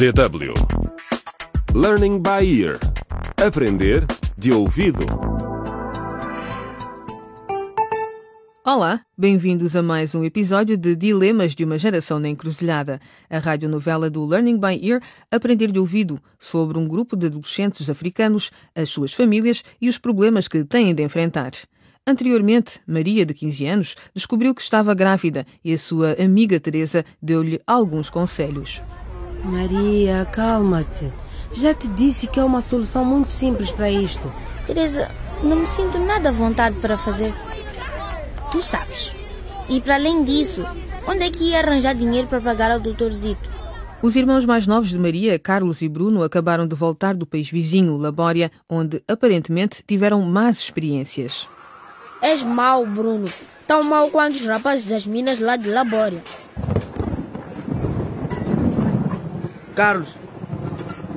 DW Learning by Ear Aprender de ouvido Olá, bem-vindos a mais um episódio de Dilemas de uma Geração na Encruzilhada, a radionovela do Learning by Ear Aprender de Ouvido, sobre um grupo de adolescentes africanos, as suas famílias e os problemas que têm de enfrentar. Anteriormente, Maria, de 15 anos, descobriu que estava grávida e a sua amiga Teresa deu-lhe alguns conselhos. Maria, calma-te. Já te disse que é uma solução muito simples para isto. Teresa, não me sinto nada à vontade para fazer. Tu sabes. E para além disso, onde é que ia arranjar dinheiro para pagar ao doutor Zito? Os irmãos mais novos de Maria, Carlos e Bruno, acabaram de voltar do país vizinho, Labória, onde aparentemente tiveram más experiências. És mau, Bruno. Tão mau quanto os rapazes das minas lá de Labória. Carlos,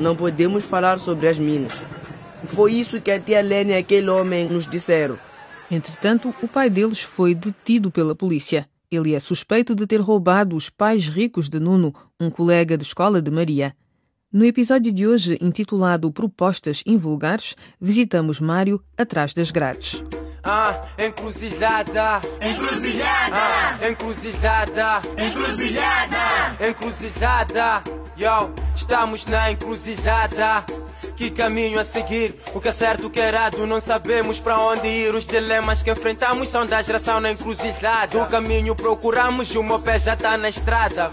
não podemos falar sobre as minas. Foi isso que a tia Lene e aquele homem nos disseram. Entretanto, o pai deles foi detido pela polícia. Ele é suspeito de ter roubado os pais ricos de Nuno, um colega de escola de Maria. No episódio de hoje, intitulado Propostas Invulgares, visitamos Mário atrás das grades. Ah, encruzilhada. Encruzilhada. Ah, encruzilhada. Encruzilhada. Encruzilhada. Yo, estamos na encruzilhada. Que caminho a seguir? O que é certo, o que é errado? Não sabemos para onde ir. Os dilemas que enfrentamos são da geração na encruzilhada. O caminho procuramos e o meu pé já tá na estrada.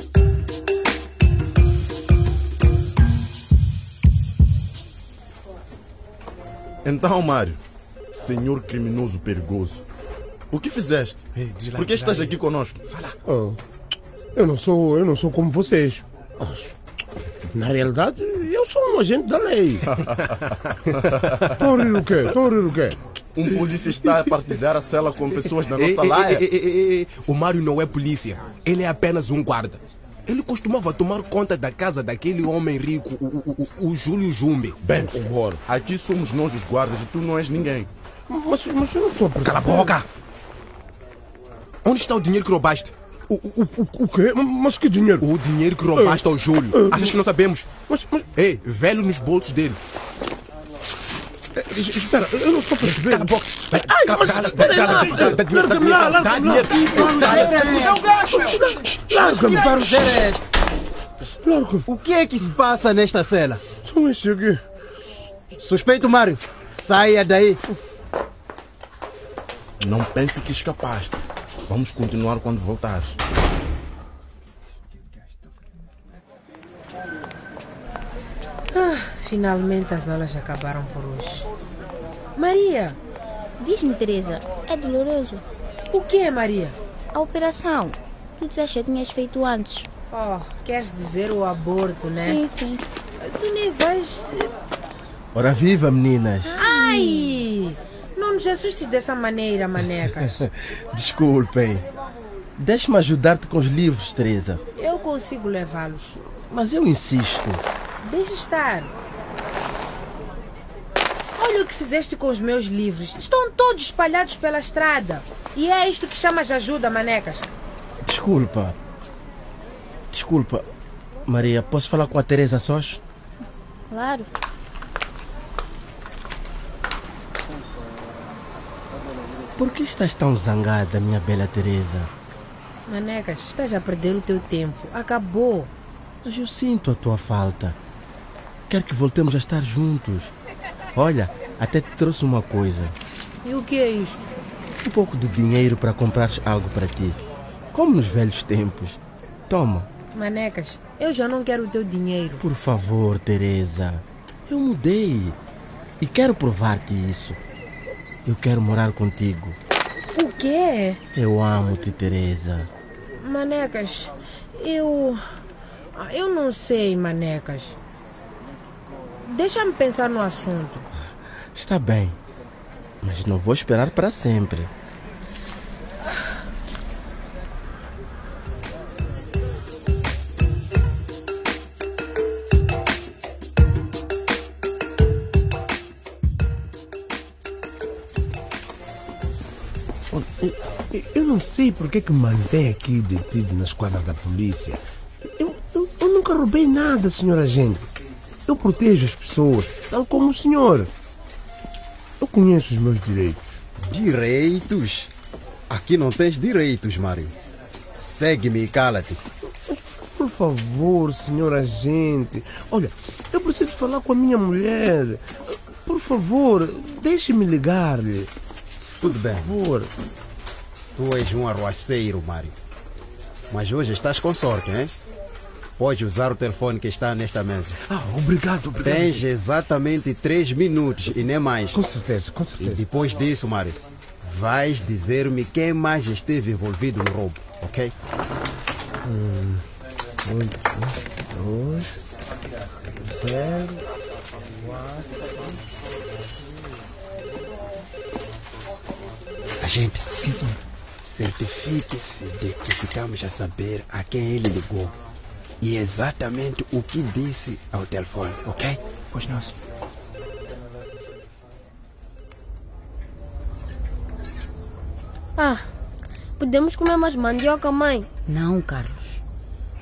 Então, Mário, senhor criminoso perigoso, o que fizeste? Por que estás aqui conosco? Oh, eu não sou, eu não sou como vocês. Mas, na realidade, eu sou um agente da lei. Estão a rir o quê? Estão a rir o quê? Um polícia está a partilhar a cela com pessoas da nossa laia. O Mário não é polícia. Ele é apenas um guarda. Ele costumava tomar conta da casa daquele homem rico, o, o, o, o Júlio Jumbe. Bem, agora, aqui somos nós os guardas e tu não és ninguém. Mas, mas eu não estou a perceber. Cala a boca! Onde está o dinheiro que roubaste? O, o, o, quê? Mas que dinheiro? O dinheiro que roubaste ao Júlio. Achas que não sabemos? Mas, mas Ei, velho nos bolsos dele. eh, espera, eu não estou a perceber. Cala a boca! Ai, mas espera lá! Larga-me lá, larga-me lá! Larga-me! Larga-me! O que é que se passa nesta cela? São estes aqui. Suspeito Mário, saia daí. Não pense que escapaste. Vamos continuar quando voltares. Finalmente as aulas acabaram por hoje. Maria, Diz-me, Teresa, é doloroso. o que é Maria? A operação. Tu disseste que tinhas feito antes. Oh, queres dizer o aborto, né? Sim, sim. Tu nem vais. Ora viva, meninas. Ai! Não nos assustes dessa maneira, manecas. Desculpem. Deixe-me ajudar-te com os livros, Teresa. Eu consigo levá-los. Mas eu insisto. Deixa estar. Olha o que fizeste com os meus livros. Estão todos espalhados pela estrada. E é isto que chamas de ajuda, manecas. Desculpa. Desculpa. Maria, posso falar com a Teresa sós? Claro. Por que estás tão zangada, minha bela Teresa? Manecas, estás a perder o teu tempo. Acabou. Mas eu sinto a tua falta. Quero que voltemos a estar juntos. Olha, até te trouxe uma coisa. E o que é isto? Um pouco de dinheiro para comprares algo para ti. Como nos velhos tempos. Toma. Manecas, eu já não quero o teu dinheiro. Por favor, Teresa. Eu mudei. E quero provar-te isso. Eu quero morar contigo. O quê? Eu amo-te, Teresa. Manecas, eu. Eu não sei, Manecas. Deixa-me pensar no assunto. Está bem. Mas não vou esperar para sempre. Eu, não sei porque é que me mantém aqui detido na esquadra da polícia. Eu, eu, eu nunca roubei nada, senhor agente. Eu protejo as pessoas, tal como o senhor. Eu conheço os meus direitos. Direitos? Aqui não tens direitos, Mário. Segue-me e cala-te. Por favor, senhor agente. Olha, eu preciso falar com a minha mulher. Por favor, deixe-me ligar-lhe. Tudo bem. Por favor. Tu és um arruaceiro, Mário. Mas hoje estás com sorte, hein? Pode usar o telefone que está nesta mesa. Ah, obrigado, obrigado. Tens exatamente três minutos e nem mais. Com certeza, com certeza. E depois disso, Mário, vais dizer-me quem mais esteve envolvido no roubo, ok? Hum, oito, dois, zero, quatro. Agente, sim, senhor. Certifique-se de que ficamos a saber a quem ele ligou e exatamente o que disse ao telefone, ok? Pois não, senhor. Ah, podemos comer mais mandioca, mãe? Não, Carlos.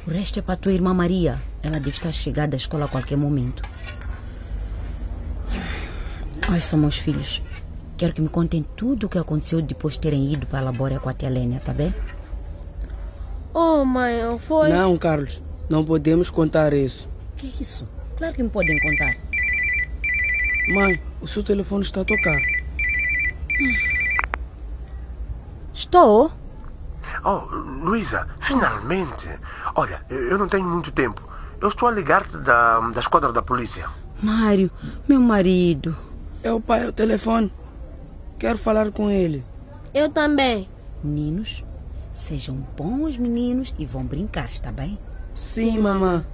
O resto é para tua irmã Maria. Ela deve estar chegada da escola a qualquer momento. Só, meus filhos. Quero que me contem tudo o que aconteceu depois de terem ido para a labória com a tia Lênia, tá bem? Oh, mãe, foi? Não, Carlos. Não podemos contar isso. Que isso? Claro que me podem contar. Mãe, o seu telefone está a tocar. Estou? Oh, Luísa, finalmente. Olha, eu não tenho muito tempo. Eu estou a ligar-te da, da esquadra da polícia. Mário, meu marido. É o pai ao telefone. Quero falar com ele. Eu também. Meninos, sejam bons meninos e vão brincar, está bem? Sim, mamã.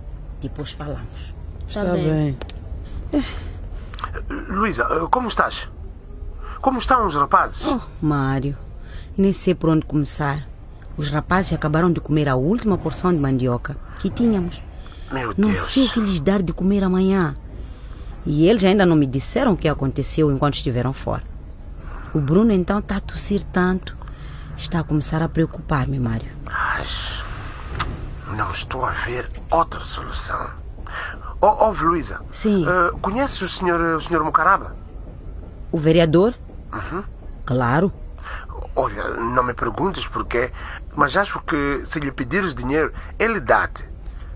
Depois falamos. Está tá bem. bem. Luísa, como estás? Como estão os rapazes? Oh, Mário, nem sei por onde começar. Os rapazes acabaram de comer a última porção de mandioca que tínhamos. Meu não Deus. sei o que lhes dar de comer amanhã. E eles ainda não me disseram o que aconteceu enquanto estiveram fora. O Bruno então está a tossir tanto. Está a começar a preocupar-me, Mário. Mas não estou a ver outra solução. Oh, ouve, Luísa. Sim. Uh, conheces o senhor, o senhor Mucaraba? O vereador? Uhum. Claro. Olha, não me perguntes porquê, mas acho que se lhe pedires dinheiro, ele dá-te.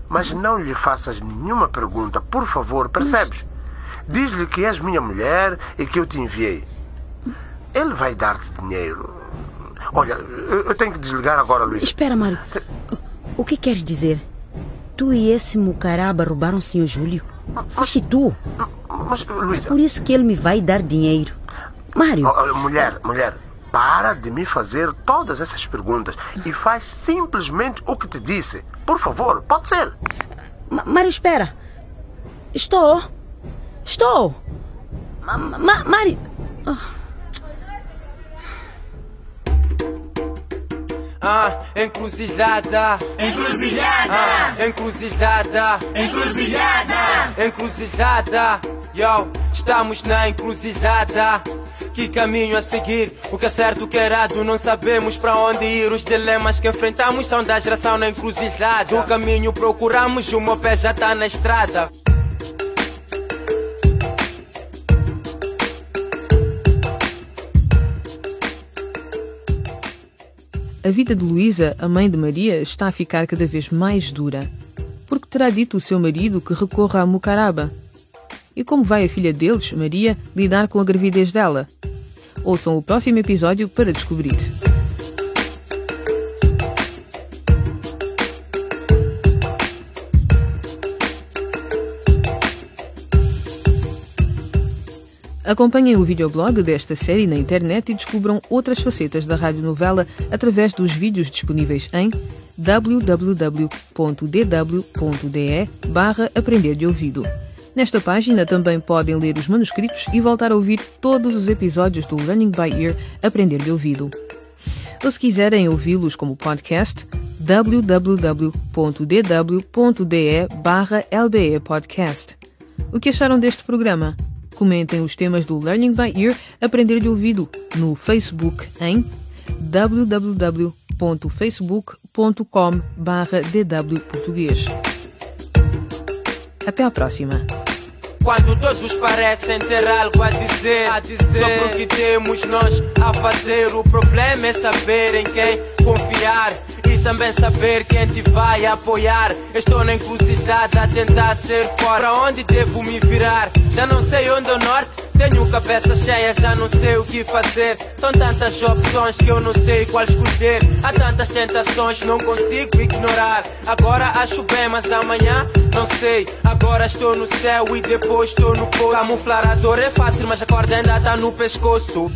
Mas não lhe faças nenhuma pergunta, por favor, percebes? Diz-lhe que és minha mulher e que eu te enviei. Ele vai dar-te dinheiro. Olha, eu tenho que desligar agora, Luís. Espera, Mário. O que queres dizer? Tu e esse Mucaraba roubaram o senhor Júlio? Foste tu. Mas, Luísa... Por isso que ele me vai dar dinheiro. Mário... Oh, mulher, mulher, para de me fazer todas essas perguntas e faz simplesmente o que te disse. Por favor, pode ser. Ma Mário, espera. Estou. Estou. Ma Mário... Oh. Ah, encruzilhada. Encruzilhada. Ah, encruzilhada. Encruzilhada. Encruzilhada. Yo, estamos na encruzilhada. Que caminho a seguir? O que é certo, o que é errado? Não sabemos para onde ir. Os dilemas que enfrentamos são da geração na encruzilhada. O caminho procuramos, o meu pé já está na estrada. A vida de Luísa, a mãe de Maria, está a ficar cada vez mais dura. Porque terá dito o seu marido que recorra a Mucaraba? E como vai a filha deles, Maria, lidar com a gravidez dela? Ouçam o próximo episódio para descobrir. Acompanhem o videoblog desta série na internet e descubram outras facetas da radionovela através dos vídeos disponíveis em www.dw.de barra Aprender de Ouvido. Nesta página também podem ler os manuscritos e voltar a ouvir todos os episódios do Learning by Ear Aprender de Ouvido. Ou se quiserem ouvi-los como podcast, www.dw.de barra LBE Podcast. O que acharam deste programa? Comentem os temas do Learning by Ear Aprender de Ouvido no Facebook em www.facebook.com barra dw português. Até à próxima. Quando todos parecem ter algo a dizer, a dizer sobre o que temos nós a fazer. O problema é saber em quem confiar também saber quem te vai apoiar. Estou na encruzilhada a tentar ser fora. Onde devo me virar? Já não sei onde é o norte. Tenho cabeça cheia, já não sei o que fazer. São tantas opções que eu não sei qual escolher. Há tantas tentações, não consigo ignorar. Agora acho bem, mas amanhã não sei. Agora estou no céu e depois estou no poço. Camuflar a dor é fácil, mas a corda ainda está no pescoço.